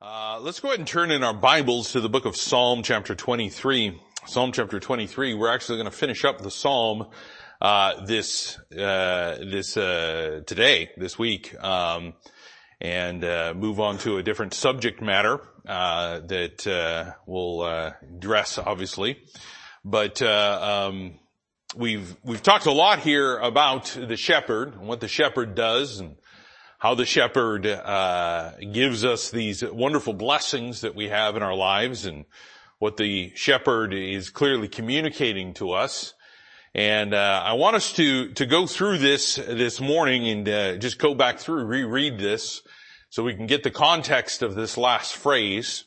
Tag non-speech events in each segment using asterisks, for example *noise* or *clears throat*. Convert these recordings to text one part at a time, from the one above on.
Uh, let's go ahead and turn in our Bibles to the book of Psalm chapter 23. Psalm chapter 23. We're actually going to finish up the Psalm, uh, this, uh, this, uh, today, this week, um, and, uh, move on to a different subject matter, uh, that, we'll, address, obviously. But, um, we've, we've talked a lot here about the shepherd and what the shepherd does and, how the shepherd uh, gives us these wonderful blessings that we have in our lives and what the shepherd is clearly communicating to us. And uh, I want us to to go through this this morning and uh, just go back through, reread this, so we can get the context of this last phrase.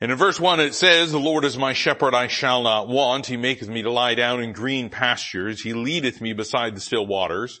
And in verse one it says, "The Lord is my shepherd; I shall not want. He maketh me to lie down in green pastures. He leadeth me beside the still waters."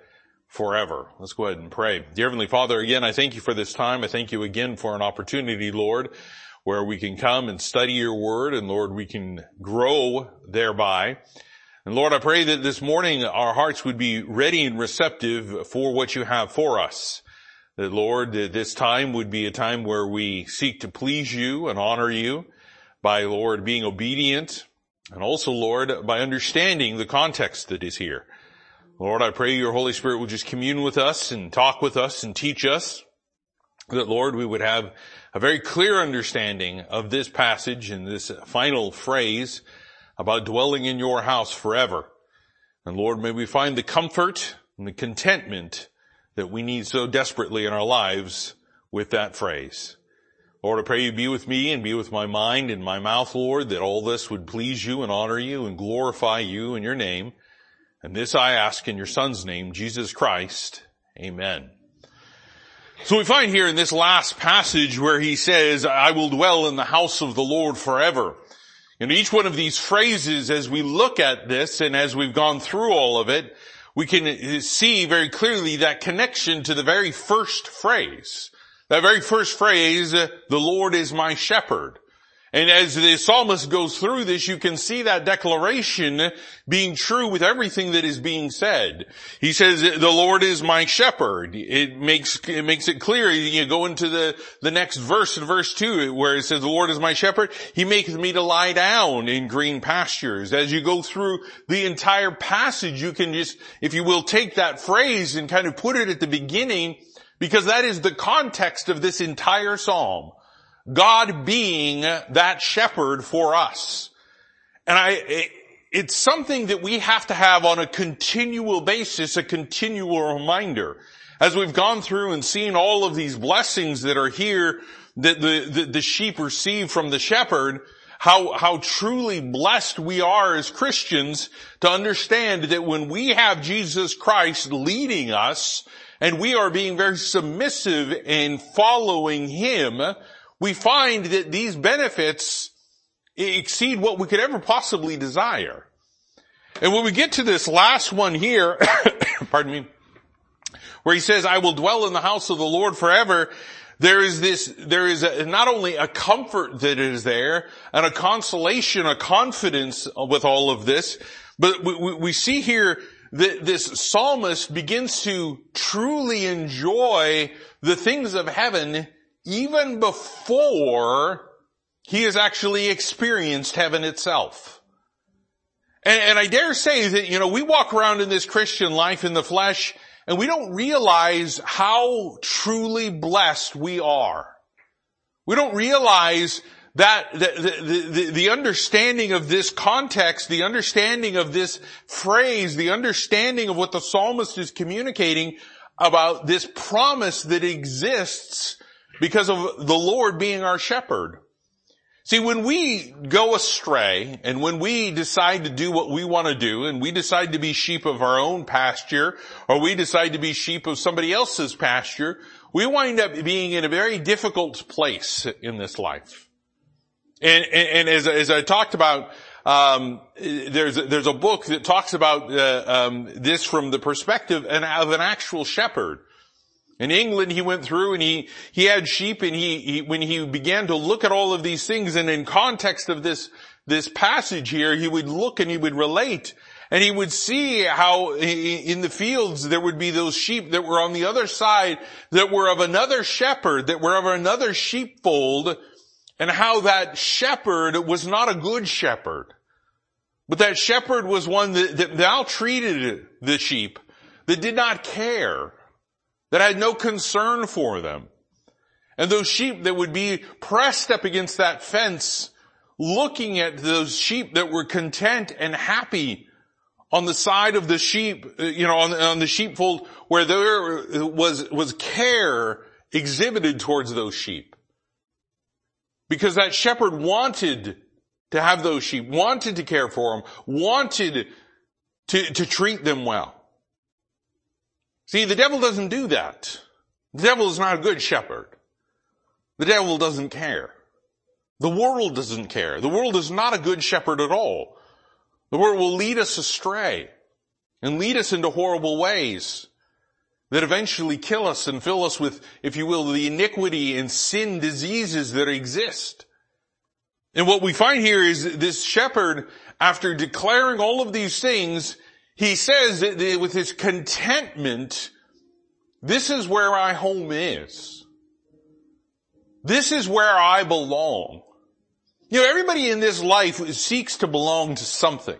forever. Let's go ahead and pray. Dear Heavenly Father, again, I thank you for this time. I thank you again for an opportunity, Lord, where we can come and study your word and Lord, we can grow thereby. And Lord, I pray that this morning our hearts would be ready and receptive for what you have for us. That Lord, that this time would be a time where we seek to please you and honor you by Lord being obedient and also Lord by understanding the context that is here. Lord, I pray your Holy Spirit will just commune with us and talk with us and teach us that Lord, we would have a very clear understanding of this passage and this final phrase about dwelling in your house forever. And Lord, may we find the comfort and the contentment that we need so desperately in our lives with that phrase. Lord, I pray you be with me and be with my mind and my mouth, Lord, that all this would please you and honor you and glorify you in your name. And this I ask in your son's name, Jesus Christ. Amen. So we find here in this last passage where he says, I will dwell in the house of the Lord forever. And each one of these phrases, as we look at this and as we've gone through all of it, we can see very clearly that connection to the very first phrase. That very first phrase, the Lord is my shepherd. And as the psalmist goes through this, you can see that declaration being true with everything that is being said. He says, the Lord is my shepherd. It makes, it makes it clear. You go into the, the next verse in verse two where it says, the Lord is my shepherd. He maketh me to lie down in green pastures. As you go through the entire passage, you can just, if you will, take that phrase and kind of put it at the beginning because that is the context of this entire psalm. God being that shepherd for us. And I, it's something that we have to have on a continual basis, a continual reminder. As we've gone through and seen all of these blessings that are here that the, the, the sheep receive from the shepherd, how, how truly blessed we are as Christians to understand that when we have Jesus Christ leading us and we are being very submissive in following Him, we find that these benefits exceed what we could ever possibly desire. And when we get to this last one here, *coughs* pardon me, where he says, I will dwell in the house of the Lord forever, there is this, there is a, not only a comfort that is there and a consolation, a confidence with all of this, but we, we see here that this psalmist begins to truly enjoy the things of heaven even before he has actually experienced heaven itself. And, and, I dare say that, you know, we walk around in this Christian life in the flesh and we don't realize how truly blessed we are. We don't realize that the, the, the, the, understanding of this context, the understanding of this phrase, the understanding of what the psalmist is communicating about this promise that exists because of the Lord being our shepherd. See, when we go astray and when we decide to do what we want to do and we decide to be sheep of our own pasture or we decide to be sheep of somebody else's pasture, we wind up being in a very difficult place in this life. And, and, and as, as I talked about, um, there's there's a book that talks about uh, um, this from the perspective of an actual shepherd. In England, he went through and he he had sheep, and he, he when he began to look at all of these things, and in context of this this passage here, he would look and he would relate. And he would see how in the fields there would be those sheep that were on the other side that were of another shepherd, that were of another sheepfold, and how that shepherd was not a good shepherd. But that shepherd was one that, that maltreated the sheep, that did not care, that had no concern for them. And those sheep that would be pressed up against that fence, looking at those sheep that were content and happy on the side of the sheep, you know, on, on the sheepfold where there was, was care exhibited towards those sheep. Because that shepherd wanted to have those sheep, wanted to care for them, wanted to, to treat them well. See, the devil doesn't do that. The devil is not a good shepherd. The devil doesn't care. The world doesn't care. The world is not a good shepherd at all. The world will lead us astray and lead us into horrible ways that eventually kill us and fill us with, if you will, the iniquity and sin diseases that exist. And what we find here is this shepherd, after declaring all of these things, he says that with his contentment, this is where my home is. This is where I belong. You know, everybody in this life seeks to belong to something.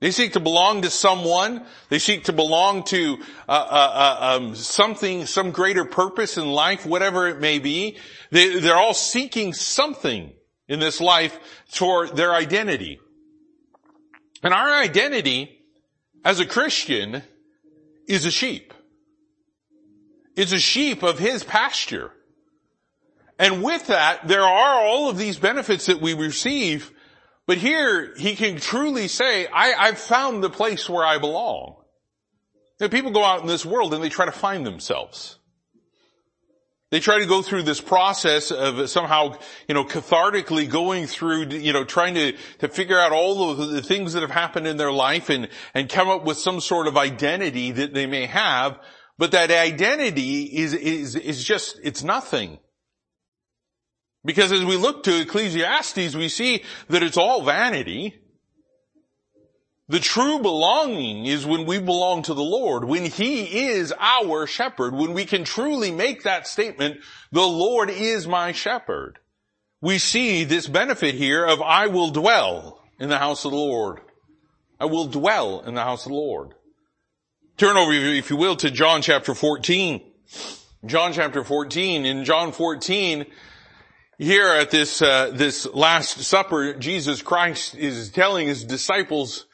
They seek to belong to someone. They seek to belong to uh, uh, uh, um, something, some greater purpose in life, whatever it may be. They, they're all seeking something in this life for their identity. And our identity as a Christian is a sheep. It's a sheep of his pasture. And with that, there are all of these benefits that we receive but here, he can truly say, I, have found the place where I belong. Know, people go out in this world and they try to find themselves. They try to go through this process of somehow, you know, cathartically going through, you know, trying to, to figure out all of the things that have happened in their life and, and come up with some sort of identity that they may have. But that identity is, is, is just, it's nothing. Because as we look to Ecclesiastes, we see that it's all vanity. The true belonging is when we belong to the Lord, when He is our shepherd, when we can truly make that statement, the Lord is my shepherd. We see this benefit here of I will dwell in the house of the Lord. I will dwell in the house of the Lord. Turn over, if you will, to John chapter 14. John chapter 14. In John 14, here at this, uh, this last supper, Jesus Christ is telling his disciples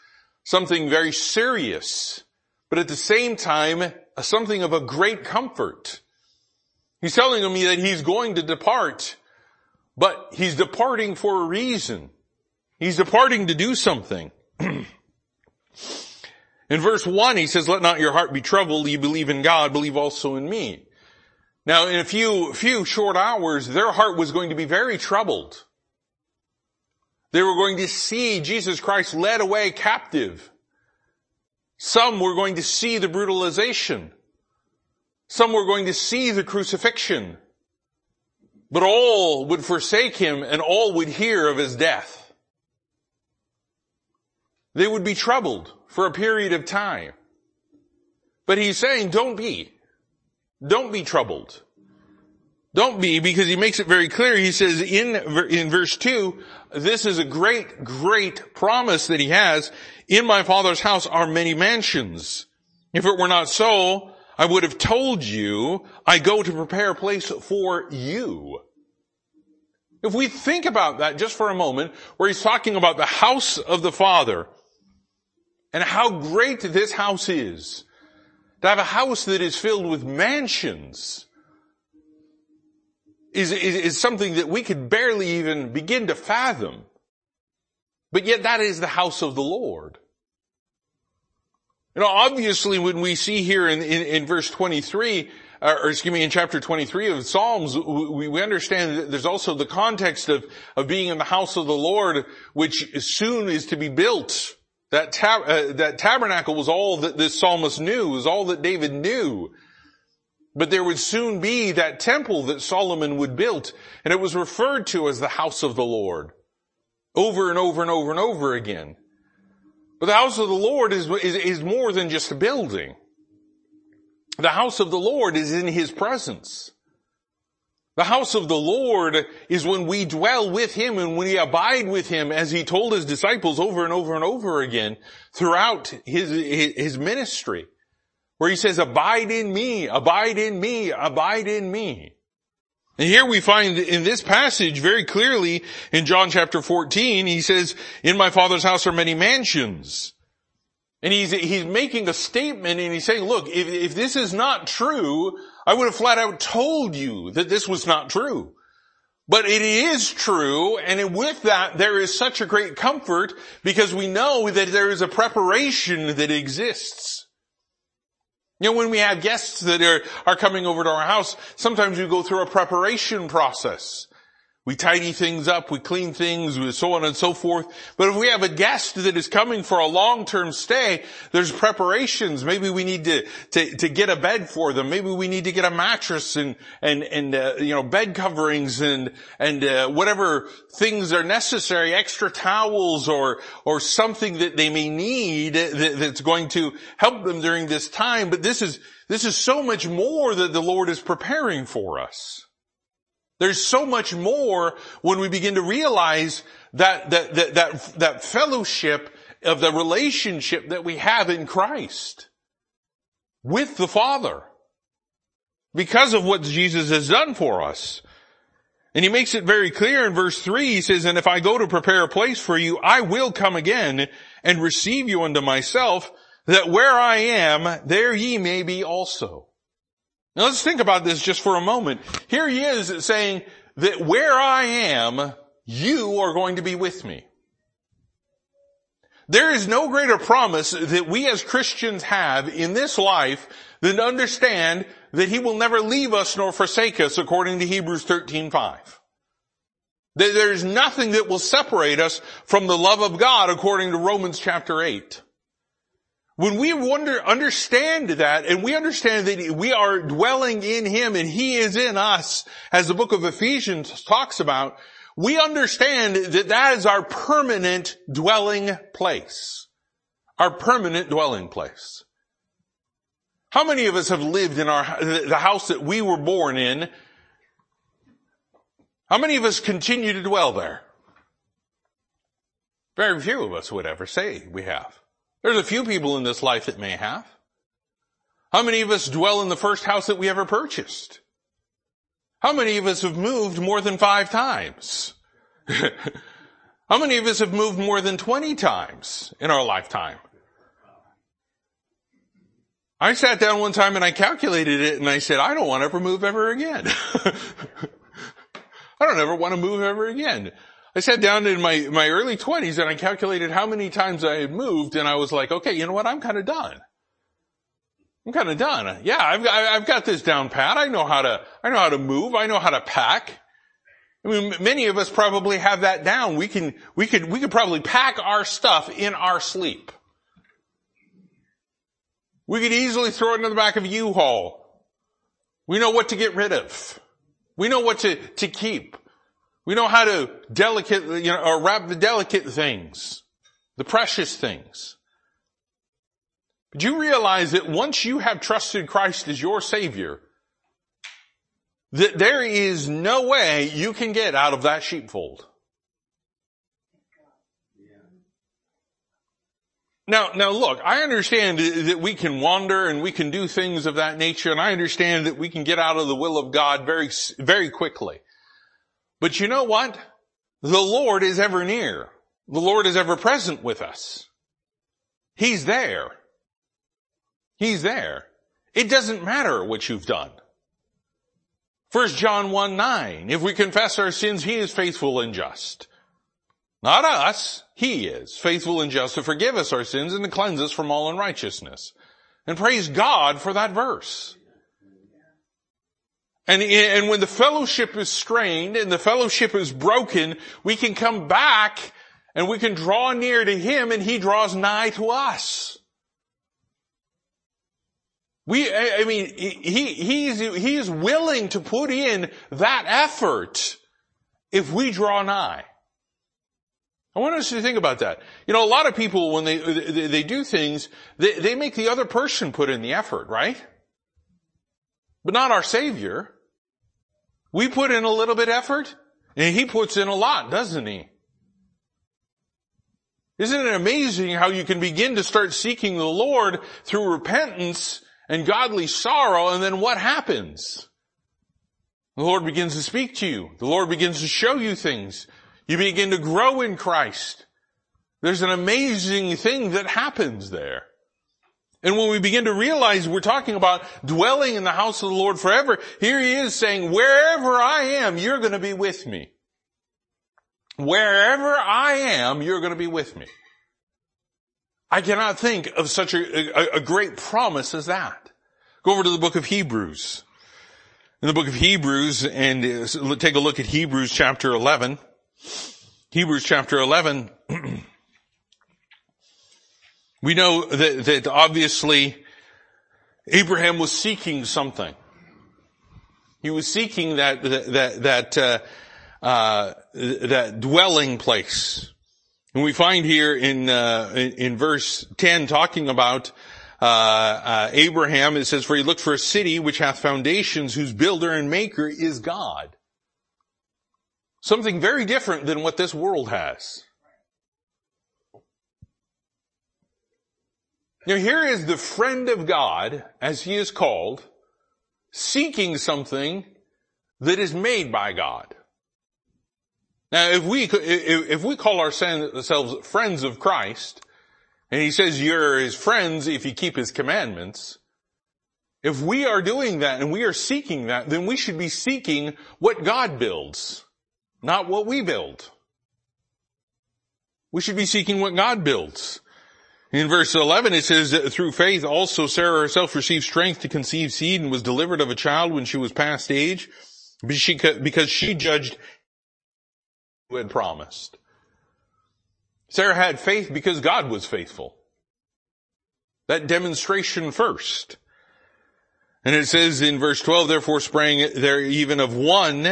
something very serious, but at the same time, something of a great comfort. He's telling them that he's going to depart, but he's departing for a reason. He's departing to do something. *clears throat* in verse 1, he says, let not your heart be troubled. You believe in God, believe also in me. Now, in a few, few short hours, their heart was going to be very troubled. They were going to see Jesus Christ led away captive. Some were going to see the brutalization. Some were going to see the crucifixion. But all would forsake him and all would hear of his death. They would be troubled for a period of time. But he's saying, don't be. Don't be troubled. Don't be, because he makes it very clear. He says in, in verse 2, this is a great, great promise that he has. In my father's house are many mansions. If it were not so, I would have told you, I go to prepare a place for you. If we think about that just for a moment, where he's talking about the house of the Father, and how great this house is, to have a house that is filled with mansions is, is, is something that we could barely even begin to fathom. But yet that is the house of the Lord. You know, obviously when we see here in, in, in verse 23, or excuse me, in chapter 23 of Psalms, we, we understand that there's also the context of, of being in the house of the Lord, which soon is to be built. That, tab, uh, that tabernacle was all that this psalmist knew, was all that David knew. But there would soon be that temple that Solomon would build, and it was referred to as the house of the Lord. Over and over and over and over again. But the house of the Lord is, is, is more than just a building. The house of the Lord is in His presence. The house of the Lord is when we dwell with Him and when we abide with Him as He told His disciples over and over and over again throughout His, His ministry. Where He says, abide in me, abide in me, abide in me. And here we find in this passage very clearly in John chapter 14, He says, in my Father's house are many mansions. And he's, he's making a statement and he's saying, look, if, if this is not true, I would have flat out told you that this was not true. But it is true, and with that, there is such a great comfort because we know that there is a preparation that exists. You know, when we have guests that are, are coming over to our house, sometimes we go through a preparation process. We tidy things up, we clean things, so on and so forth. But if we have a guest that is coming for a long-term stay, there's preparations. Maybe we need to, to, to get a bed for them. Maybe we need to get a mattress and, and, and, uh, you know, bed coverings and, and, uh, whatever things are necessary, extra towels or, or something that they may need that, that's going to help them during this time. But this is, this is so much more that the Lord is preparing for us. There's so much more when we begin to realize that, that, that, that, that fellowship of the relationship that we have in Christ with the Father because of what Jesus has done for us. And he makes it very clear in verse three, he says, and if I go to prepare a place for you, I will come again and receive you unto myself, that where I am, there ye may be also. Now let's think about this just for a moment. Here he is saying that where I am, you are going to be with me. There is no greater promise that we as Christians have in this life than to understand that he will never leave us nor forsake us according to Hebrews 13:5. There's nothing that will separate us from the love of God according to Romans chapter 8. When we wonder, understand that and we understand that we are dwelling in Him and He is in us, as the book of Ephesians talks about, we understand that that is our permanent dwelling place. Our permanent dwelling place. How many of us have lived in our, the house that we were born in? How many of us continue to dwell there? Very few of us would ever say we have. There's a few people in this life that may have. How many of us dwell in the first house that we ever purchased? How many of us have moved more than five times? *laughs* How many of us have moved more than 20 times in our lifetime? I sat down one time and I calculated it and I said, I don't want to ever move ever again. *laughs* I don't ever want to move ever again. I sat down in my, my early twenties and I calculated how many times I had moved and I was like, okay, you know what? I'm kind of done. I'm kind of done. Yeah, I've, I've got this down pat. I know how to, I know how to move. I know how to pack. I mean, many of us probably have that down. We can, we could, we could probably pack our stuff in our sleep. We could easily throw it in the back of a U-Haul. We know what to get rid of. We know what to, to keep. We know how to delicate, you know, or wrap the delicate things, the precious things. But you realize that once you have trusted Christ as your Savior, that there is no way you can get out of that sheepfold. Now, now look, I understand that we can wander and we can do things of that nature, and I understand that we can get out of the will of God very, very quickly. But you know what? The Lord is ever near. The Lord is ever present with us. He's there. He's there. It doesn't matter what you've done. 1 John 1 9, if we confess our sins, He is faithful and just. Not us, He is faithful and just to forgive us our sins and to cleanse us from all unrighteousness. And praise God for that verse. And, and when the fellowship is strained and the fellowship is broken, we can come back and we can draw near to Him and He draws nigh to us. We, I mean, he, he's, he is willing to put in that effort if we draw nigh. I want us to think about that. You know, a lot of people, when they, they, they do things, they, they make the other person put in the effort, right? But not our Savior. We put in a little bit effort, and He puts in a lot, doesn't He? Isn't it amazing how you can begin to start seeking the Lord through repentance and godly sorrow, and then what happens? The Lord begins to speak to you. The Lord begins to show you things. You begin to grow in Christ. There's an amazing thing that happens there. And when we begin to realize we're talking about dwelling in the house of the Lord forever, here he is saying, wherever I am, you're going to be with me. Wherever I am, you're going to be with me. I cannot think of such a, a, a, great promise as that. Go over to the book of Hebrews. In the book of Hebrews and uh, take a look at Hebrews chapter 11. Hebrews chapter 11. *clears throat* We know that, that obviously Abraham was seeking something. He was seeking that, that, that, uh, uh, that dwelling place. And we find here in, uh, in verse 10 talking about, uh, uh, Abraham, it says, for he looked for a city which hath foundations whose builder and maker is God. Something very different than what this world has. Now here is the friend of God, as he is called, seeking something that is made by God. Now if we, if we call ourselves friends of Christ, and he says you're his friends if you keep his commandments, if we are doing that and we are seeking that, then we should be seeking what God builds, not what we build. We should be seeking what God builds. In verse 11 it says, through faith also Sarah herself received strength to conceive seed and was delivered of a child when she was past age because she judged who had promised. Sarah had faith because God was faithful. That demonstration first. And it says in verse 12, therefore sprang there even of one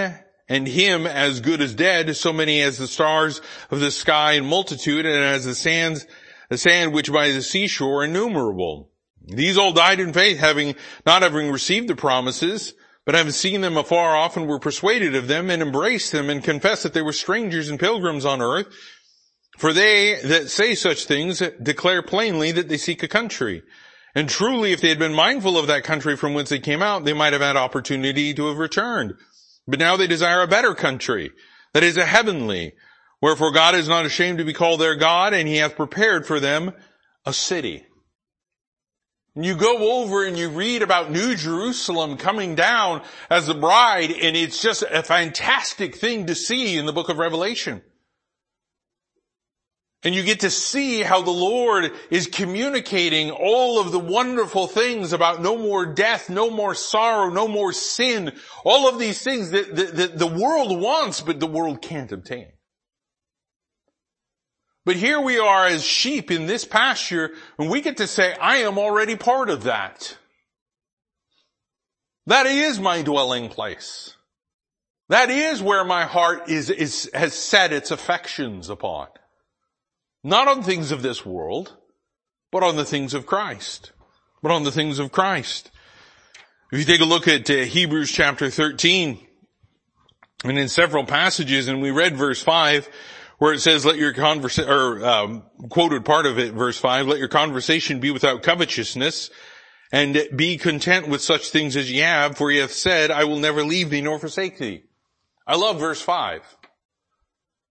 and him as good as dead, so many as the stars of the sky in multitude and as the sands the sand which by the seashore innumerable. These all died in faith, having, not having received the promises, but having seen them afar off and were persuaded of them and embraced them and confessed that they were strangers and pilgrims on earth. For they that say such things declare plainly that they seek a country. And truly, if they had been mindful of that country from whence they came out, they might have had opportunity to have returned. But now they desire a better country, that is a heavenly, Wherefore God is not ashamed to be called their God, and he hath prepared for them a city. And you go over and you read about New Jerusalem coming down as a bride, and it's just a fantastic thing to see in the book of Revelation. And you get to see how the Lord is communicating all of the wonderful things about no more death, no more sorrow, no more sin, all of these things that, that, that the world wants, but the world can't obtain. But here we are as sheep in this pasture and we get to say, I am already part of that. That is my dwelling place. That is where my heart is, is, has set its affections upon. Not on things of this world, but on the things of Christ. But on the things of Christ. If you take a look at uh, Hebrews chapter 13, and in several passages, and we read verse 5, where it says, let your conversation, or um, quoted part of it, verse 5, let your conversation be without covetousness, and be content with such things as ye have, for ye hath said, I will never leave thee nor forsake thee. I love verse 5.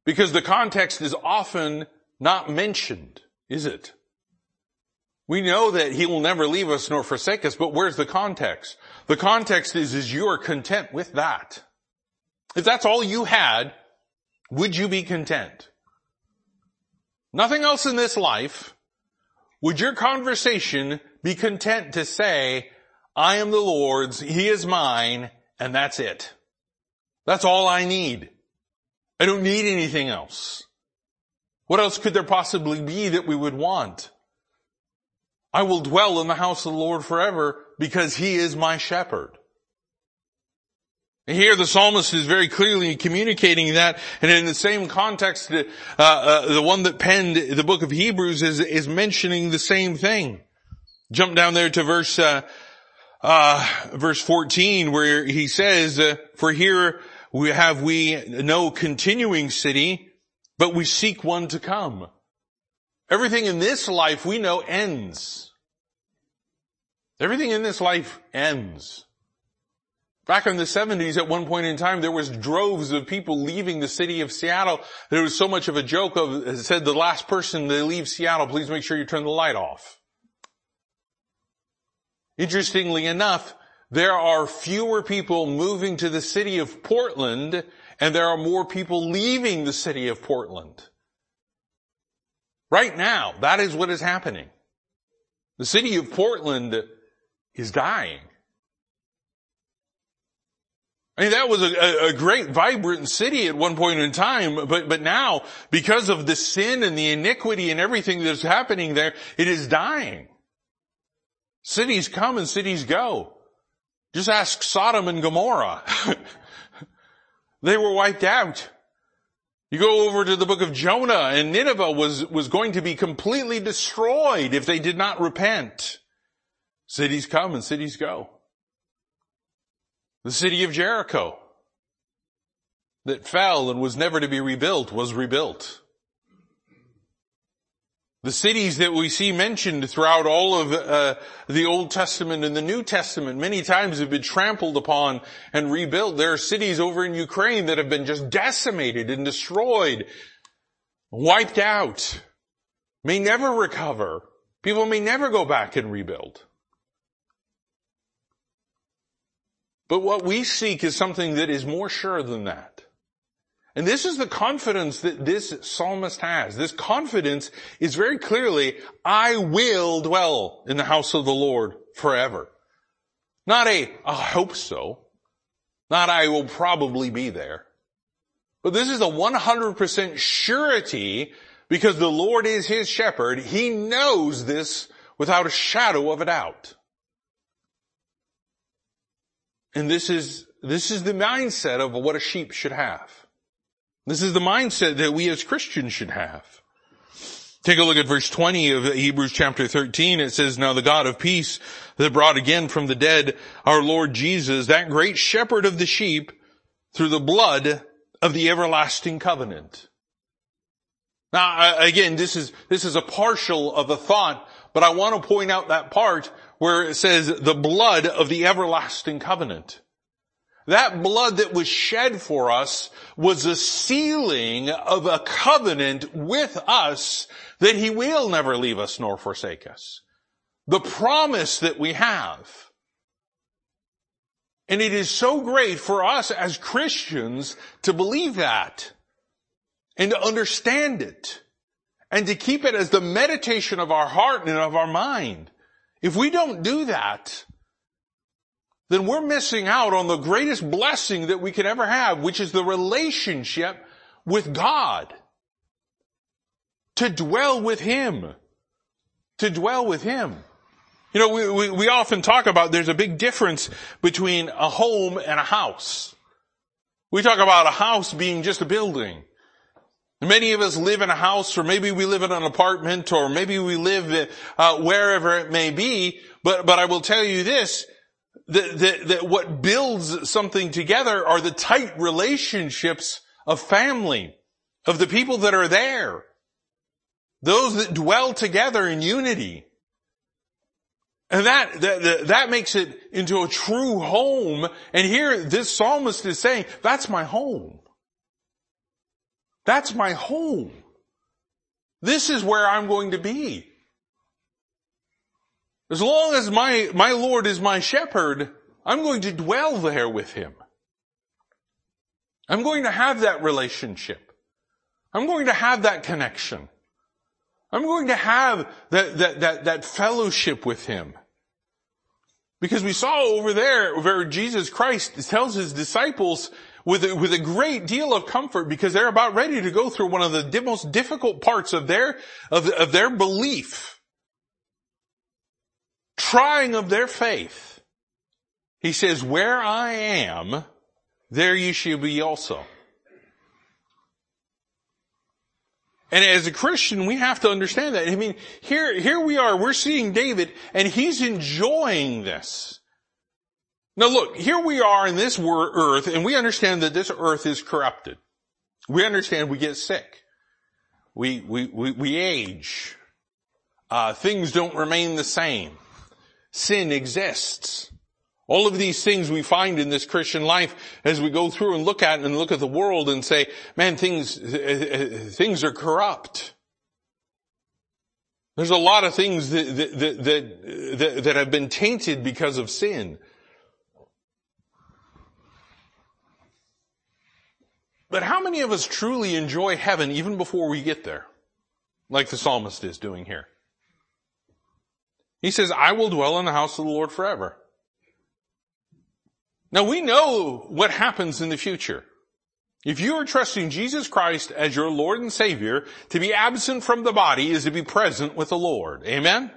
Because the context is often not mentioned, is it? We know that he will never leave us nor forsake us, but where's the context? The context is, is you are content with that. If that's all you had, would you be content? Nothing else in this life. Would your conversation be content to say, I am the Lord's, He is mine, and that's it. That's all I need. I don't need anything else. What else could there possibly be that we would want? I will dwell in the house of the Lord forever because he is my shepherd. And here the psalmist is very clearly communicating that, and in the same context, uh, uh, the one that penned the book of Hebrews is, is mentioning the same thing. Jump down there to verse, uh, uh verse 14 where he says, uh, for here we have we no continuing city, but we seek one to come. Everything in this life we know ends. Everything in this life ends. Back in the 70s, at one point in time, there was droves of people leaving the city of Seattle. There was so much of a joke of, said the last person to leave Seattle, please make sure you turn the light off. Interestingly enough, there are fewer people moving to the city of Portland and there are more people leaving the city of Portland. Right now, that is what is happening. The city of Portland is dying. I mean, that was a, a, great vibrant city at one point in time, but, but now, because of the sin and the iniquity and everything that's happening there, it is dying. Cities come and cities go. Just ask Sodom and Gomorrah. *laughs* they were wiped out. You go over to the book of Jonah and Nineveh was, was going to be completely destroyed if they did not repent. Cities come and cities go. The city of Jericho that fell and was never to be rebuilt was rebuilt. The cities that we see mentioned throughout all of uh, the Old Testament and the New Testament many times have been trampled upon and rebuilt. There are cities over in Ukraine that have been just decimated and destroyed, wiped out, may never recover. People may never go back and rebuild. But what we seek is something that is more sure than that. And this is the confidence that this psalmist has. This confidence is very clearly, I will dwell in the house of the Lord forever. Not a, I hope so. Not I will probably be there. But this is a 100% surety because the Lord is his shepherd. He knows this without a shadow of a doubt. And this is, this is the mindset of what a sheep should have. This is the mindset that we as Christians should have. Take a look at verse 20 of Hebrews chapter 13. It says, Now the God of peace that brought again from the dead our Lord Jesus, that great shepherd of the sheep, through the blood of the everlasting covenant. Now, again, this is, this is a partial of a thought, but I want to point out that part where it says the blood of the everlasting covenant. That blood that was shed for us was a sealing of a covenant with us that he will never leave us nor forsake us. The promise that we have. And it is so great for us as Christians to believe that and to understand it and to keep it as the meditation of our heart and of our mind. If we don't do that, then we're missing out on the greatest blessing that we could ever have, which is the relationship with God. To dwell with Him. To dwell with Him. You know, we, we, we, often talk about there's a big difference between a home and a house. We talk about a house being just a building. Many of us live in a house or maybe we live in an apartment or maybe we live uh, wherever it may be. But, but I will tell you this, that, that, that what builds something together are the tight relationships of family, of the people that are there. Those that dwell together in unity. And that, that, that makes it into a true home. And here this psalmist is saying, that's my home. That's my home. This is where I'm going to be. As long as my, my Lord is my shepherd, I'm going to dwell there with him. I'm going to have that relationship. I'm going to have that connection. I'm going to have that, that, that, that fellowship with him. Because we saw over there where Jesus Christ tells his disciples with a, with a great deal of comfort because they're about ready to go through one of the most difficult parts of their, of, of their belief. Trying of their faith. He says, where I am, there you shall be also. And as a Christian, we have to understand that. I mean, here, here we are, we're seeing David, and he's enjoying this. Now look, here we are in this earth, and we understand that this earth is corrupted. We understand we get sick. We, we, we, we age. Uh, things don't remain the same. Sin exists. All of these things we find in this Christian life as we go through and look at and look at the world and say, man, things, things are corrupt. There's a lot of things that, that, that, that, have been tainted because of sin. But how many of us truly enjoy heaven even before we get there? Like the psalmist is doing here. He says, I will dwell in the house of the Lord forever. Now we know what happens in the future. If you are trusting Jesus Christ as your Lord and Savior, to be absent from the body is to be present with the Lord. Amen?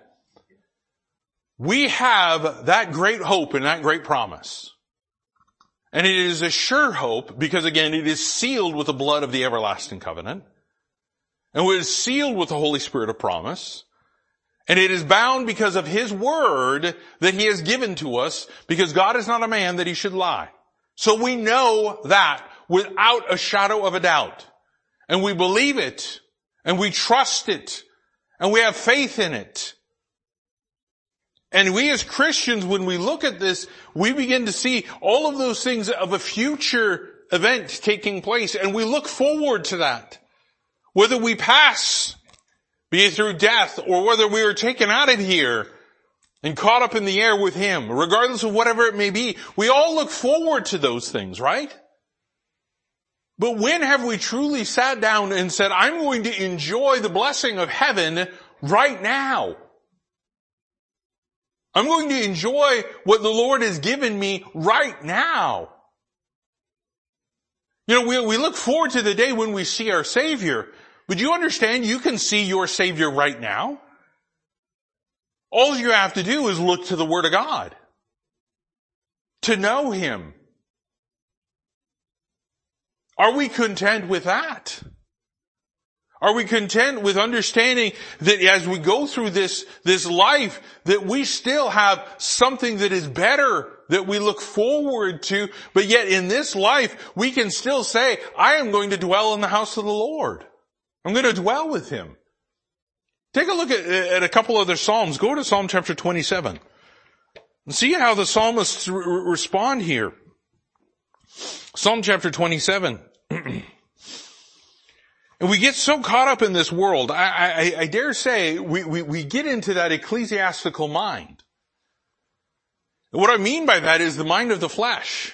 We have that great hope and that great promise. And it is a sure hope because again, it is sealed with the blood of the everlasting covenant. And it is sealed with the Holy Spirit of promise. And it is bound because of His word that He has given to us because God is not a man that He should lie. So we know that without a shadow of a doubt. And we believe it. And we trust it. And we have faith in it. And we as Christians, when we look at this, we begin to see all of those things of a future event taking place and we look forward to that. Whether we pass be it through death or whether we are taken out of here and caught up in the air with Him, regardless of whatever it may be, we all look forward to those things, right? But when have we truly sat down and said, I'm going to enjoy the blessing of heaven right now? I'm going to enjoy what the Lord has given me right now. You know, we, we look forward to the day when we see our Savior, but you understand you can see your Savior right now? All you have to do is look to the Word of God. To know Him. Are we content with that? Are we content with understanding that as we go through this, this life, that we still have something that is better that we look forward to, but yet in this life, we can still say, I am going to dwell in the house of the Lord. I'm going to dwell with him. Take a look at, at a couple other Psalms. Go to Psalm chapter 27 and see how the psalmists re- respond here. Psalm chapter 27. *clears throat* and we get so caught up in this world. I, I, I dare say we, we, we get into that ecclesiastical mind. And what I mean by that is the mind of the flesh.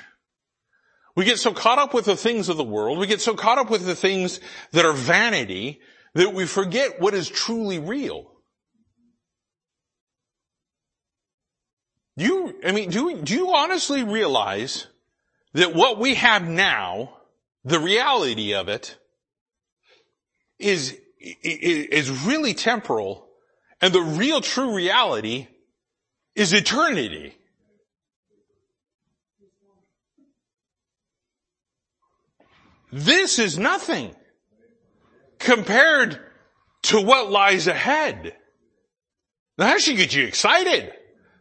We get so caught up with the things of the world, we get so caught up with the things that are vanity, that we forget what is truly real. Do you, I mean, do, do you honestly realize that what we have now, the reality of it, is, is really temporal, and the real true reality is eternity. This is nothing compared to what lies ahead. That should get you excited.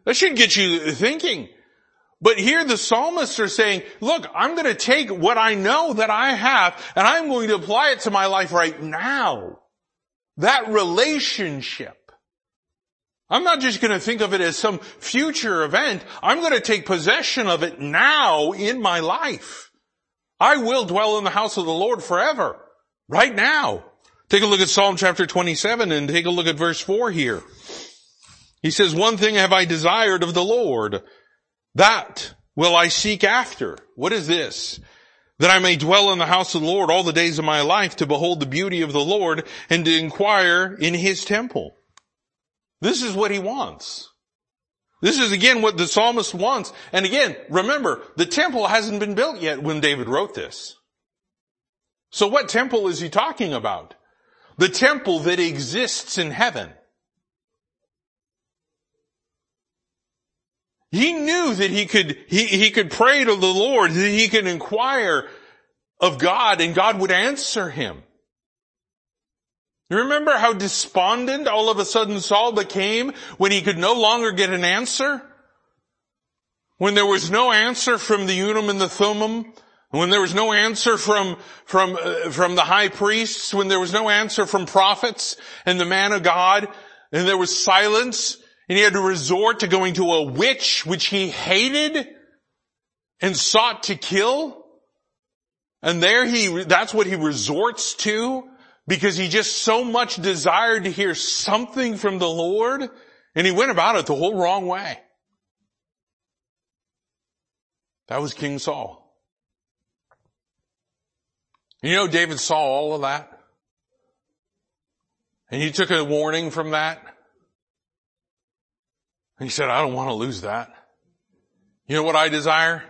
That should get you thinking. But here the psalmists are saying, look, I'm going to take what I know that I have and I'm going to apply it to my life right now. That relationship. I'm not just going to think of it as some future event. I'm going to take possession of it now in my life. I will dwell in the house of the Lord forever. Right now. Take a look at Psalm chapter 27 and take a look at verse 4 here. He says, one thing have I desired of the Lord, that will I seek after. What is this? That I may dwell in the house of the Lord all the days of my life to behold the beauty of the Lord and to inquire in his temple. This is what he wants. This is again what the psalmist wants. And again, remember, the temple hasn't been built yet when David wrote this. So what temple is he talking about? The temple that exists in heaven. He knew that he could, he, he could pray to the Lord, that he could inquire of God and God would answer him. You remember how despondent all of a sudden Saul became when he could no longer get an answer? When there was no answer from the Urim and the Thummim? When there was no answer from, from, uh, from the high priests? When there was no answer from prophets and the man of God? And there was silence? And he had to resort to going to a witch which he hated and sought to kill? And there he, that's what he resorts to? because he just so much desired to hear something from the Lord and he went about it the whole wrong way. That was King Saul. You know, David saw all of that. And he took a warning from that. And he said, I don't want to lose that. You know what I desire?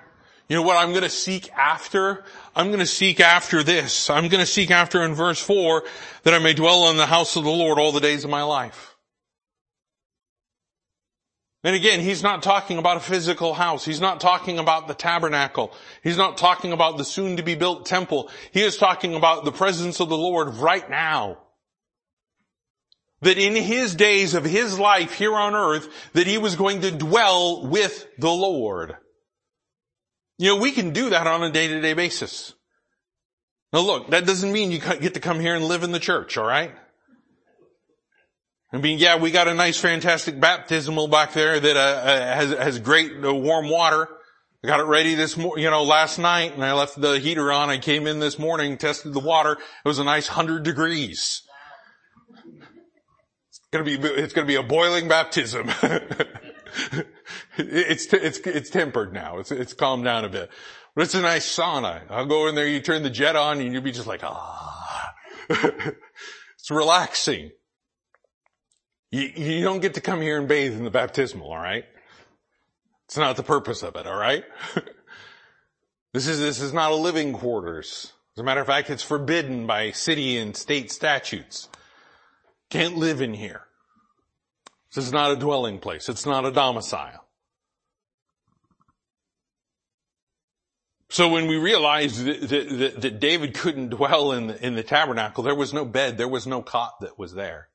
You know what I'm going to seek after? I'm going to seek after this. I'm going to seek after in verse 4 that I may dwell in the house of the Lord all the days of my life. And again, he's not talking about a physical house. He's not talking about the tabernacle. He's not talking about the soon to be built temple. He is talking about the presence of the Lord right now. That in his days of his life here on earth, that he was going to dwell with the Lord. You know, we can do that on a day-to-day basis. Now look, that doesn't mean you get to come here and live in the church, alright? I mean, yeah, we got a nice, fantastic baptismal back there that uh, uh has has great uh, warm water. I got it ready this mo- you know, last night, and I left the heater on. I came in this morning, tested the water. It was a nice hundred degrees. It's gonna be it's gonna be a boiling baptism. *laughs* it's, it's, it's tempered now. It's, it's calmed down a bit. But it's a nice sauna. I'll go in there, you turn the jet on and you'll be just like, ah. *laughs* it's relaxing. You, you don't get to come here and bathe in the baptismal, alright? It's not the purpose of it, alright? *laughs* this is, this is not a living quarters. As a matter of fact, it's forbidden by city and state statutes. Can't live in here. This is not a dwelling place. It's not a domicile. So when we realize that, that, that, David couldn't dwell in the, in the tabernacle, there was no bed, there was no cot that was there.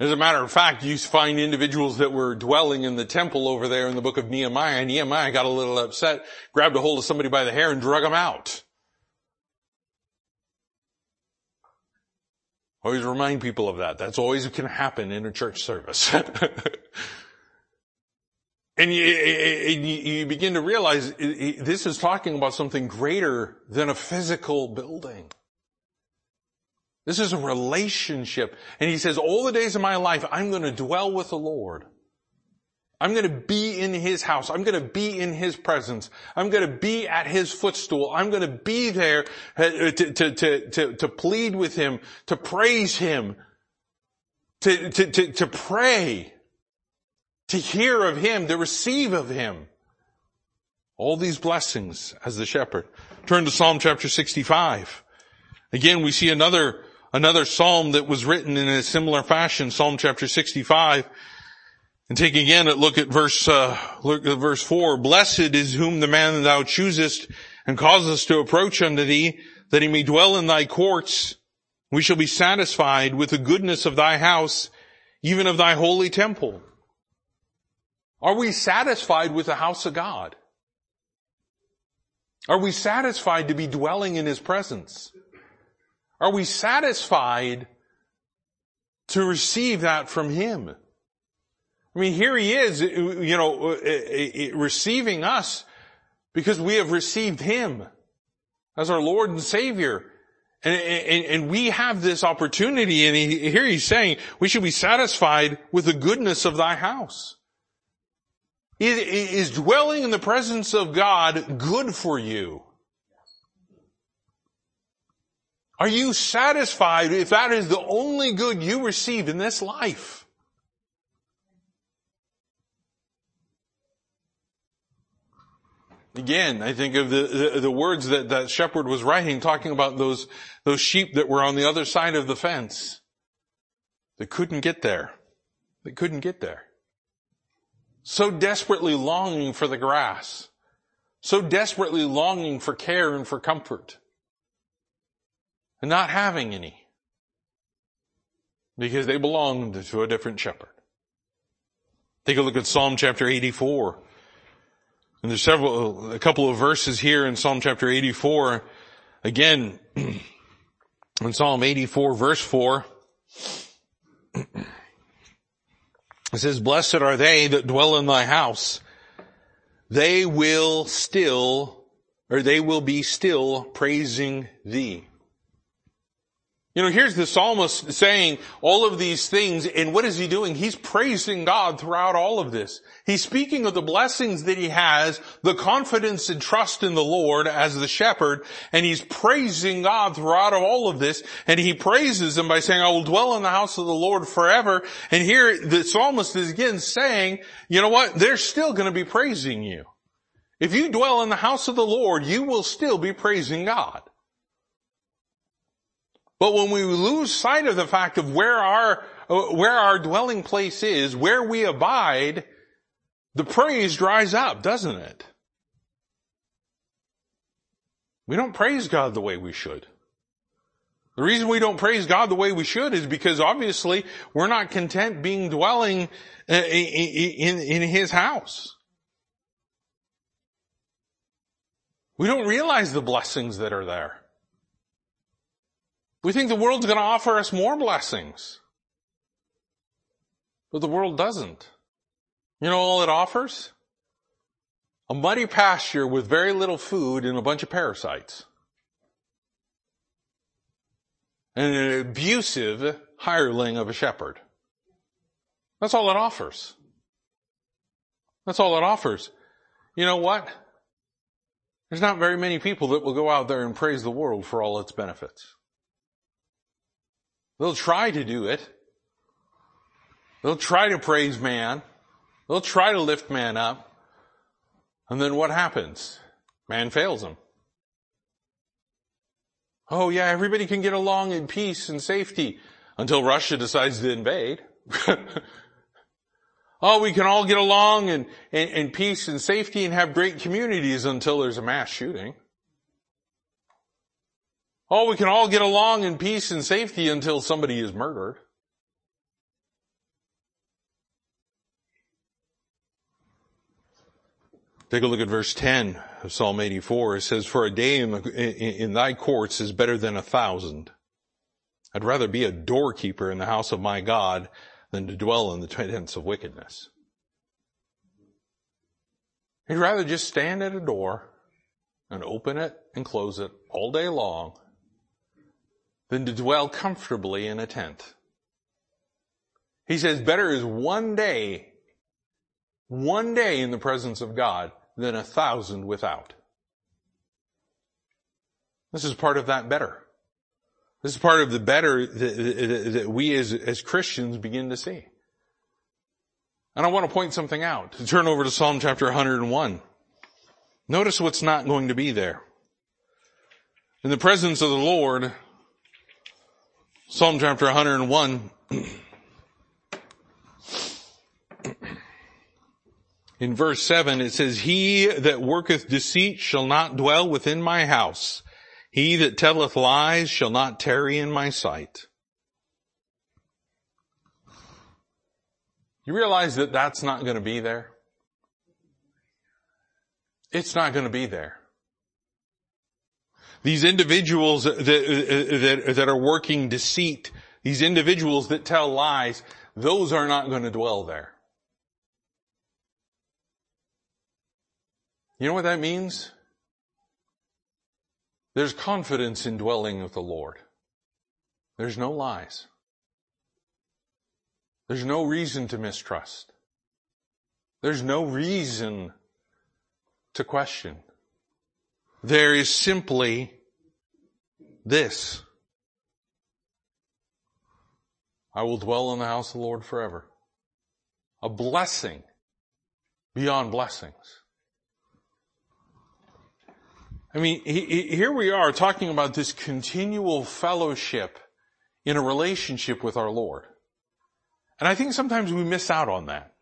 As a matter of fact, you find individuals that were dwelling in the temple over there in the book of Nehemiah. Nehemiah got a little upset, grabbed a hold of somebody by the hair and drug him out. Always remind people of that. That's always can happen in a church service. *laughs* and you, you, begin to realize this is talking about something greater than a physical building. This is a relationship. And he says, all the days of my life, I'm going to dwell with the Lord. I'm going to be in His house. I'm going to be in His presence. I'm going to be at His footstool. I'm going to be there uh, to, to, to, to, to plead with Him, to praise Him, to, to, to, to pray, to hear of Him, to receive of Him. All these blessings as the shepherd. Turn to Psalm chapter 65. Again, we see another, another psalm that was written in a similar fashion, Psalm chapter 65. And take again a look at verse, uh, look at verse four. Blessed is whom the man thou choosest and causest to approach unto thee, that he may dwell in thy courts. We shall be satisfied with the goodness of thy house, even of thy holy temple. Are we satisfied with the house of God? Are we satisfied to be dwelling in his presence? Are we satisfied to receive that from him? I mean, here he is, you know, uh, uh, uh, receiving us because we have received him as our Lord and Savior. And, and, and we have this opportunity and he, here he's saying we should be satisfied with the goodness of thy house. Is dwelling in the presence of God good for you? Are you satisfied if that is the only good you receive in this life? Again, I think of the, the, the, words that that shepherd was writing, talking about those, those sheep that were on the other side of the fence. They couldn't get there. They couldn't get there. So desperately longing for the grass. So desperately longing for care and for comfort. And not having any. Because they belonged to a different shepherd. Take a look at Psalm chapter 84. And there's several, a couple of verses here in Psalm chapter 84. Again, *clears throat* in Psalm 84 verse 4, it says, blessed are they that dwell in thy house. They will still, or they will be still praising thee. You know, here's the psalmist saying all of these things, and what is he doing? He's praising God throughout all of this. He's speaking of the blessings that he has, the confidence and trust in the Lord as the shepherd, and he's praising God throughout all of this, and he praises him by saying, I will dwell in the house of the Lord forever. And here the psalmist is again saying, you know what? They're still going to be praising you. If you dwell in the house of the Lord, you will still be praising God. But when we lose sight of the fact of where our, where our dwelling place is, where we abide, the praise dries up, doesn't it? We don't praise God the way we should. The reason we don't praise God the way we should is because obviously we're not content being dwelling uh, in, in, in His house. We don't realize the blessings that are there. We think the world's going to offer us more blessings. But the world doesn't. You know all it offers? A muddy pasture with very little food and a bunch of parasites. And an abusive hireling of a shepherd. That's all it offers. That's all it offers. You know what? There's not very many people that will go out there and praise the world for all its benefits. They'll try to do it. They'll try to praise man. They'll try to lift man up. And then what happens? Man fails them. Oh yeah, everybody can get along in peace and safety until Russia decides to invade. *laughs* oh, we can all get along in, in, in peace and safety and have great communities until there's a mass shooting. Oh, we can all get along in peace and safety until somebody is murdered. Take a look at verse 10 of Psalm 84. It says, for a day in, in thy courts is better than a thousand. I'd rather be a doorkeeper in the house of my God than to dwell in the tents of wickedness. He'd rather just stand at a door and open it and close it all day long than to dwell comfortably in a tent. He says better is one day, one day in the presence of God than a thousand without. This is part of that better. This is part of the better that, that we as, as Christians begin to see. And I want to point something out. To turn over to Psalm chapter 101. Notice what's not going to be there. In the presence of the Lord, Psalm chapter 101. In verse 7 it says, He that worketh deceit shall not dwell within my house. He that telleth lies shall not tarry in my sight. You realize that that's not going to be there? It's not going to be there. These individuals that, that, that are working deceit, these individuals that tell lies, those are not going to dwell there. You know what that means? There's confidence in dwelling with the Lord. There's no lies. There's no reason to mistrust. There's no reason to question. There is simply this. I will dwell in the house of the Lord forever. A blessing beyond blessings. I mean, he, he, here we are talking about this continual fellowship in a relationship with our Lord. And I think sometimes we miss out on that.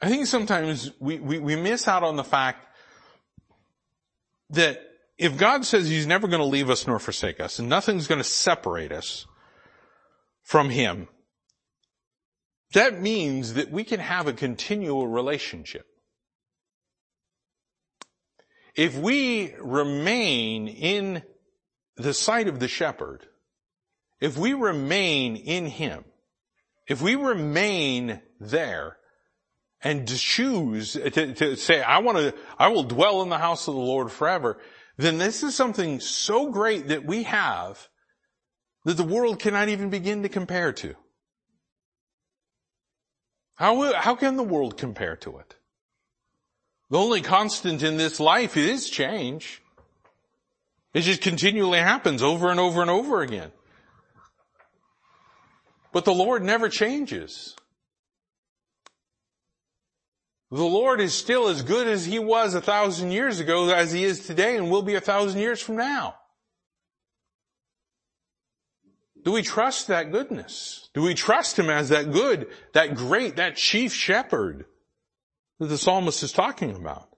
I think sometimes we, we, we miss out on the fact that if God says He's never going to leave us nor forsake us, and nothing's going to separate us from Him, that means that we can have a continual relationship. If we remain in the sight of the shepherd, if we remain in Him, if we remain there, and to choose to, to say, I want to, I will dwell in the house of the Lord forever, then this is something so great that we have that the world cannot even begin to compare to. How, how can the world compare to it? The only constant in this life is change. It just continually happens over and over and over again. But the Lord never changes. The Lord is still as good as He was a thousand years ago as He is today and will be a thousand years from now. Do we trust that goodness? Do we trust Him as that good, that great, that chief shepherd that the psalmist is talking about?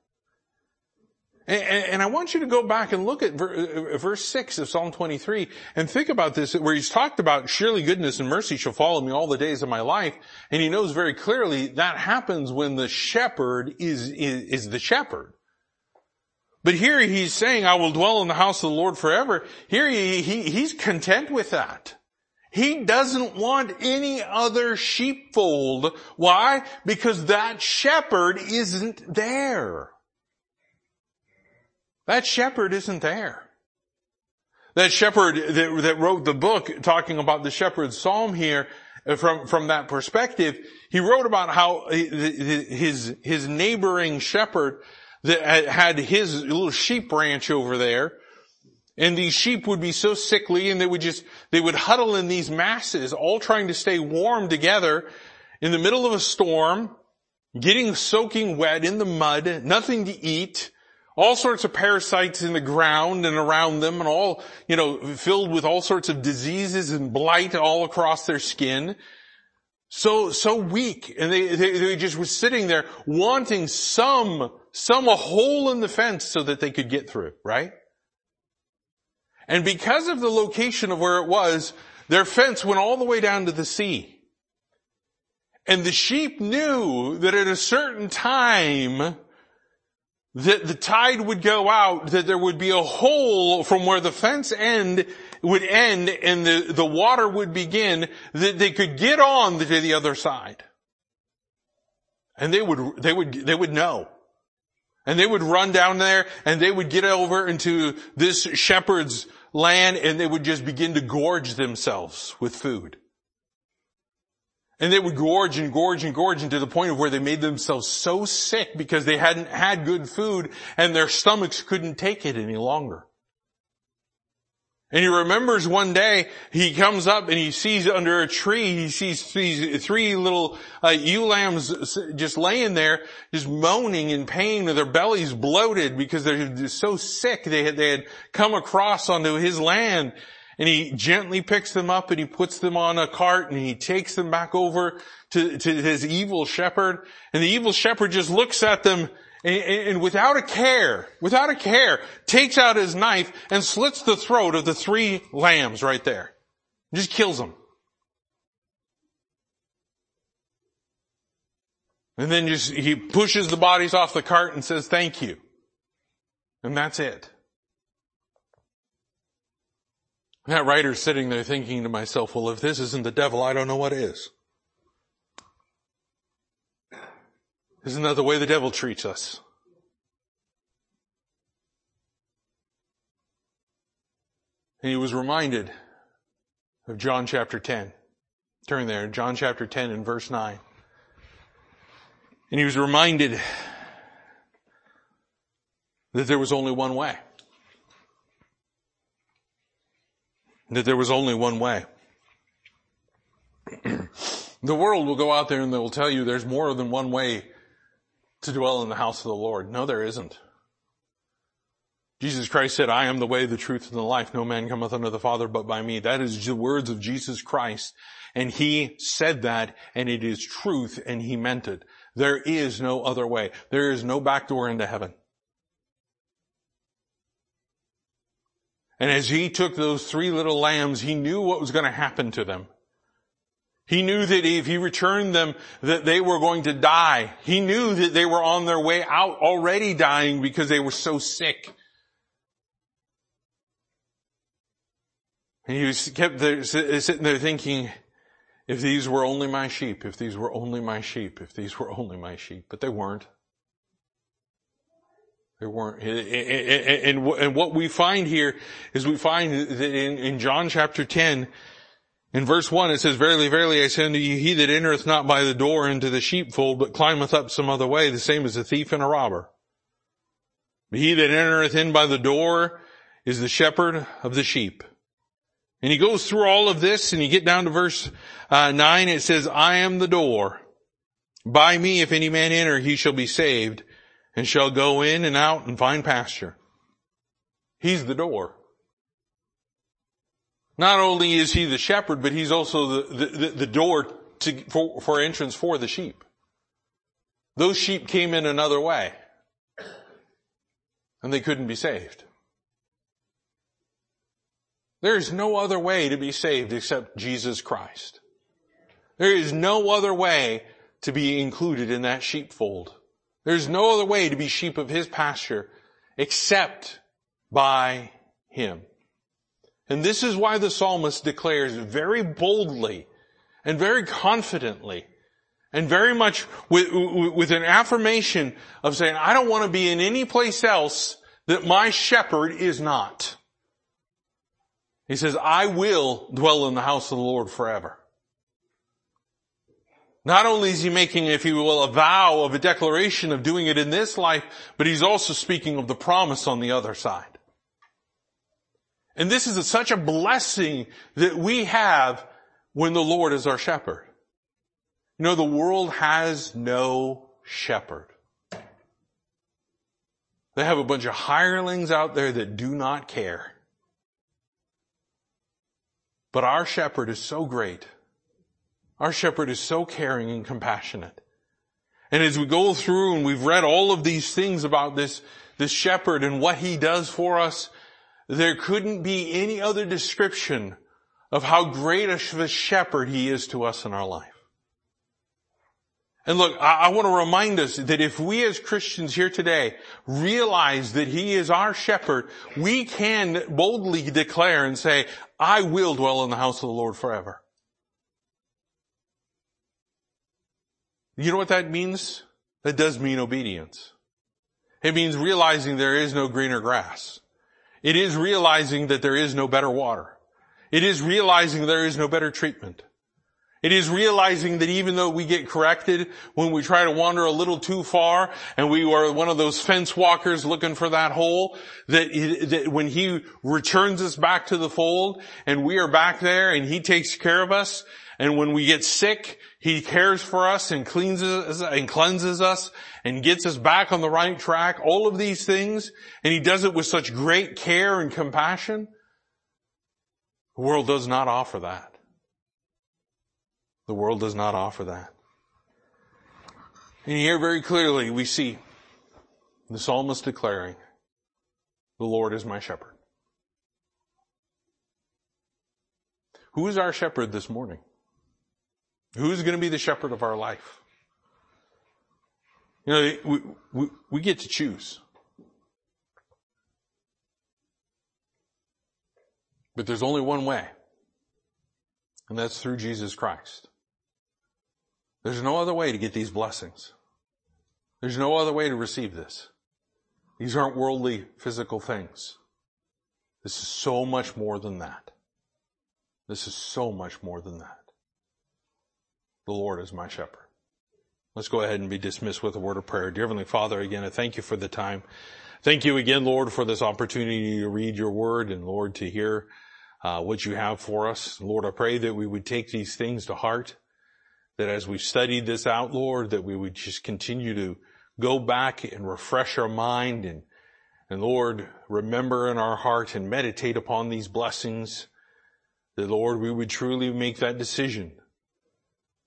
And, I want you to go back and look at uh, verse 6 of Psalm 23 and think about this, where he's talked about surely goodness and mercy shall follow me all the days of my life. And he knows very clearly that happens when the shepherd is, is, is the shepherd. But here he's saying, I will dwell in the house of the Lord forever. Here he, he, he's content with that. He doesn't want any other sheepfold. Why? Because that shepherd isn't there. That shepherd isn't there. That shepherd that, that wrote the book talking about the shepherd's psalm here uh, from, from that perspective, he wrote about how his, his neighboring shepherd that had his little sheep ranch over there, and these sheep would be so sickly and they would just, they would huddle in these masses, all trying to stay warm together in the middle of a storm, getting soaking wet in the mud, nothing to eat, all sorts of parasites in the ground and around them and all, you know, filled with all sorts of diseases and blight all across their skin. So, so weak. And they, they, they just were sitting there wanting some, some a hole in the fence so that they could get through, right? And because of the location of where it was, their fence went all the way down to the sea. And the sheep knew that at a certain time, that the tide would go out, that there would be a hole from where the fence end would end and the, the water would begin, that they could get on to the other side. And they would, they would, they would know. And they would run down there and they would get over into this shepherd's land and they would just begin to gorge themselves with food. And they would gorge and gorge and gorge and to the point of where they made themselves so sick because they hadn't had good food and their stomachs couldn't take it any longer. And he remembers one day he comes up and he sees under a tree, he sees these three little uh, ewe lambs just laying there, just moaning in pain and their bellies bloated because they're so sick. They had, they had come across onto his land and he gently picks them up and he puts them on a cart and he takes them back over to, to his evil shepherd. And the evil shepherd just looks at them and, and, without a care, without a care, takes out his knife and slits the throat of the three lambs right there. Just kills them. And then just, he pushes the bodies off the cart and says, thank you. And that's it. That writer's sitting there thinking to myself, well, if this isn't the devil, I don't know what is. Isn't that the way the devil treats us? And he was reminded of John chapter 10. Turn there, John chapter 10 and verse 9. And he was reminded that there was only one way. That there was only one way. *clears throat* the world will go out there and they will tell you there's more than one way to dwell in the house of the Lord. No, there isn't. Jesus Christ said, I am the way, the truth, and the life. No man cometh unto the Father but by me. That is the words of Jesus Christ. And he said that, and it is truth, and he meant it. There is no other way. There is no back door into heaven. And as he took those three little lambs, he knew what was going to happen to them. He knew that if he returned them, that they were going to die. He knew that they were on their way out already dying because they were so sick. And he was kept there, sitting there thinking, if these were only my sheep, if these were only my sheep, if these were only my sheep, but they weren't. They weren't. And, and what we find here is we find that in, in John chapter 10, in verse 1 it says, Verily, verily, I say unto you, he that entereth not by the door into the sheepfold, but climbeth up some other way, the same as a thief and a robber. But he that entereth in by the door is the shepherd of the sheep. And he goes through all of this and you get down to verse uh, 9, it says, I am the door. By me, if any man enter, he shall be saved and shall go in and out and find pasture. He's the door. Not only is he the shepherd, but he's also the, the, the door to, for, for entrance for the sheep. Those sheep came in another way and they couldn't be saved. There is no other way to be saved except Jesus Christ. There is no other way to be included in that sheepfold. There's no other way to be sheep of His pasture except by Him. And this is why the psalmist declares very boldly and very confidently and very much with, with an affirmation of saying, I don't want to be in any place else that my shepherd is not. He says, I will dwell in the house of the Lord forever. Not only is he making, if you will, a vow of a declaration of doing it in this life, but he's also speaking of the promise on the other side. And this is a, such a blessing that we have when the Lord is our shepherd. You know, the world has no shepherd. They have a bunch of hirelings out there that do not care. But our shepherd is so great. Our shepherd is so caring and compassionate. And as we go through and we've read all of these things about this, this shepherd and what he does for us, there couldn't be any other description of how great a shepherd he is to us in our life. And look, I, I want to remind us that if we as Christians here today realize that He is our shepherd, we can boldly declare and say, I will dwell in the house of the Lord forever. You know what that means? That does mean obedience. It means realizing there is no greener grass. It is realizing that there is no better water. It is realizing there is no better treatment. It is realizing that even though we get corrected when we try to wander a little too far and we are one of those fence walkers looking for that hole, that, that when he returns us back to the fold and we are back there and he takes care of us and when we get sick, he cares for us and cleanses and cleanses us and gets us back on the right track, all of these things, and he does it with such great care and compassion. The world does not offer that. The world does not offer that. And here very clearly we see the psalmist declaring, the Lord is my shepherd. Who is our shepherd this morning? Who's going to be the shepherd of our life? You know, we, we, we get to choose. But there's only one way. And that's through Jesus Christ. There's no other way to get these blessings. There's no other way to receive this. These aren't worldly physical things. This is so much more than that. This is so much more than that. The Lord is my shepherd. Let's go ahead and be dismissed with a word of prayer. Dear Heavenly Father, again, I thank you for the time. Thank you again, Lord, for this opportunity to read your word and Lord, to hear uh, what you have for us. Lord, I pray that we would take these things to heart that as we studied this out, Lord, that we would just continue to go back and refresh our mind and And Lord, remember in our heart and meditate upon these blessings that Lord, we would truly make that decision.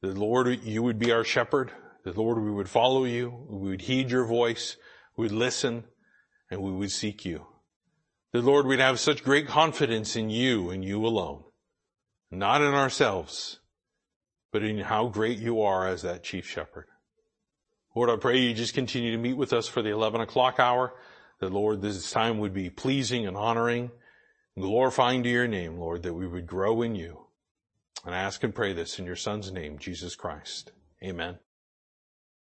That Lord, you would be our shepherd. The Lord, we would follow you. We would heed your voice. We would listen and we would seek you. The Lord, we'd have such great confidence in you and you alone. Not in ourselves, but in how great you are as that chief shepherd. Lord, I pray you just continue to meet with us for the 11 o'clock hour. That Lord, this time would be pleasing and honoring, and glorifying to your name, Lord, that we would grow in you. And I ask and pray this in your son's name, Jesus Christ. Amen.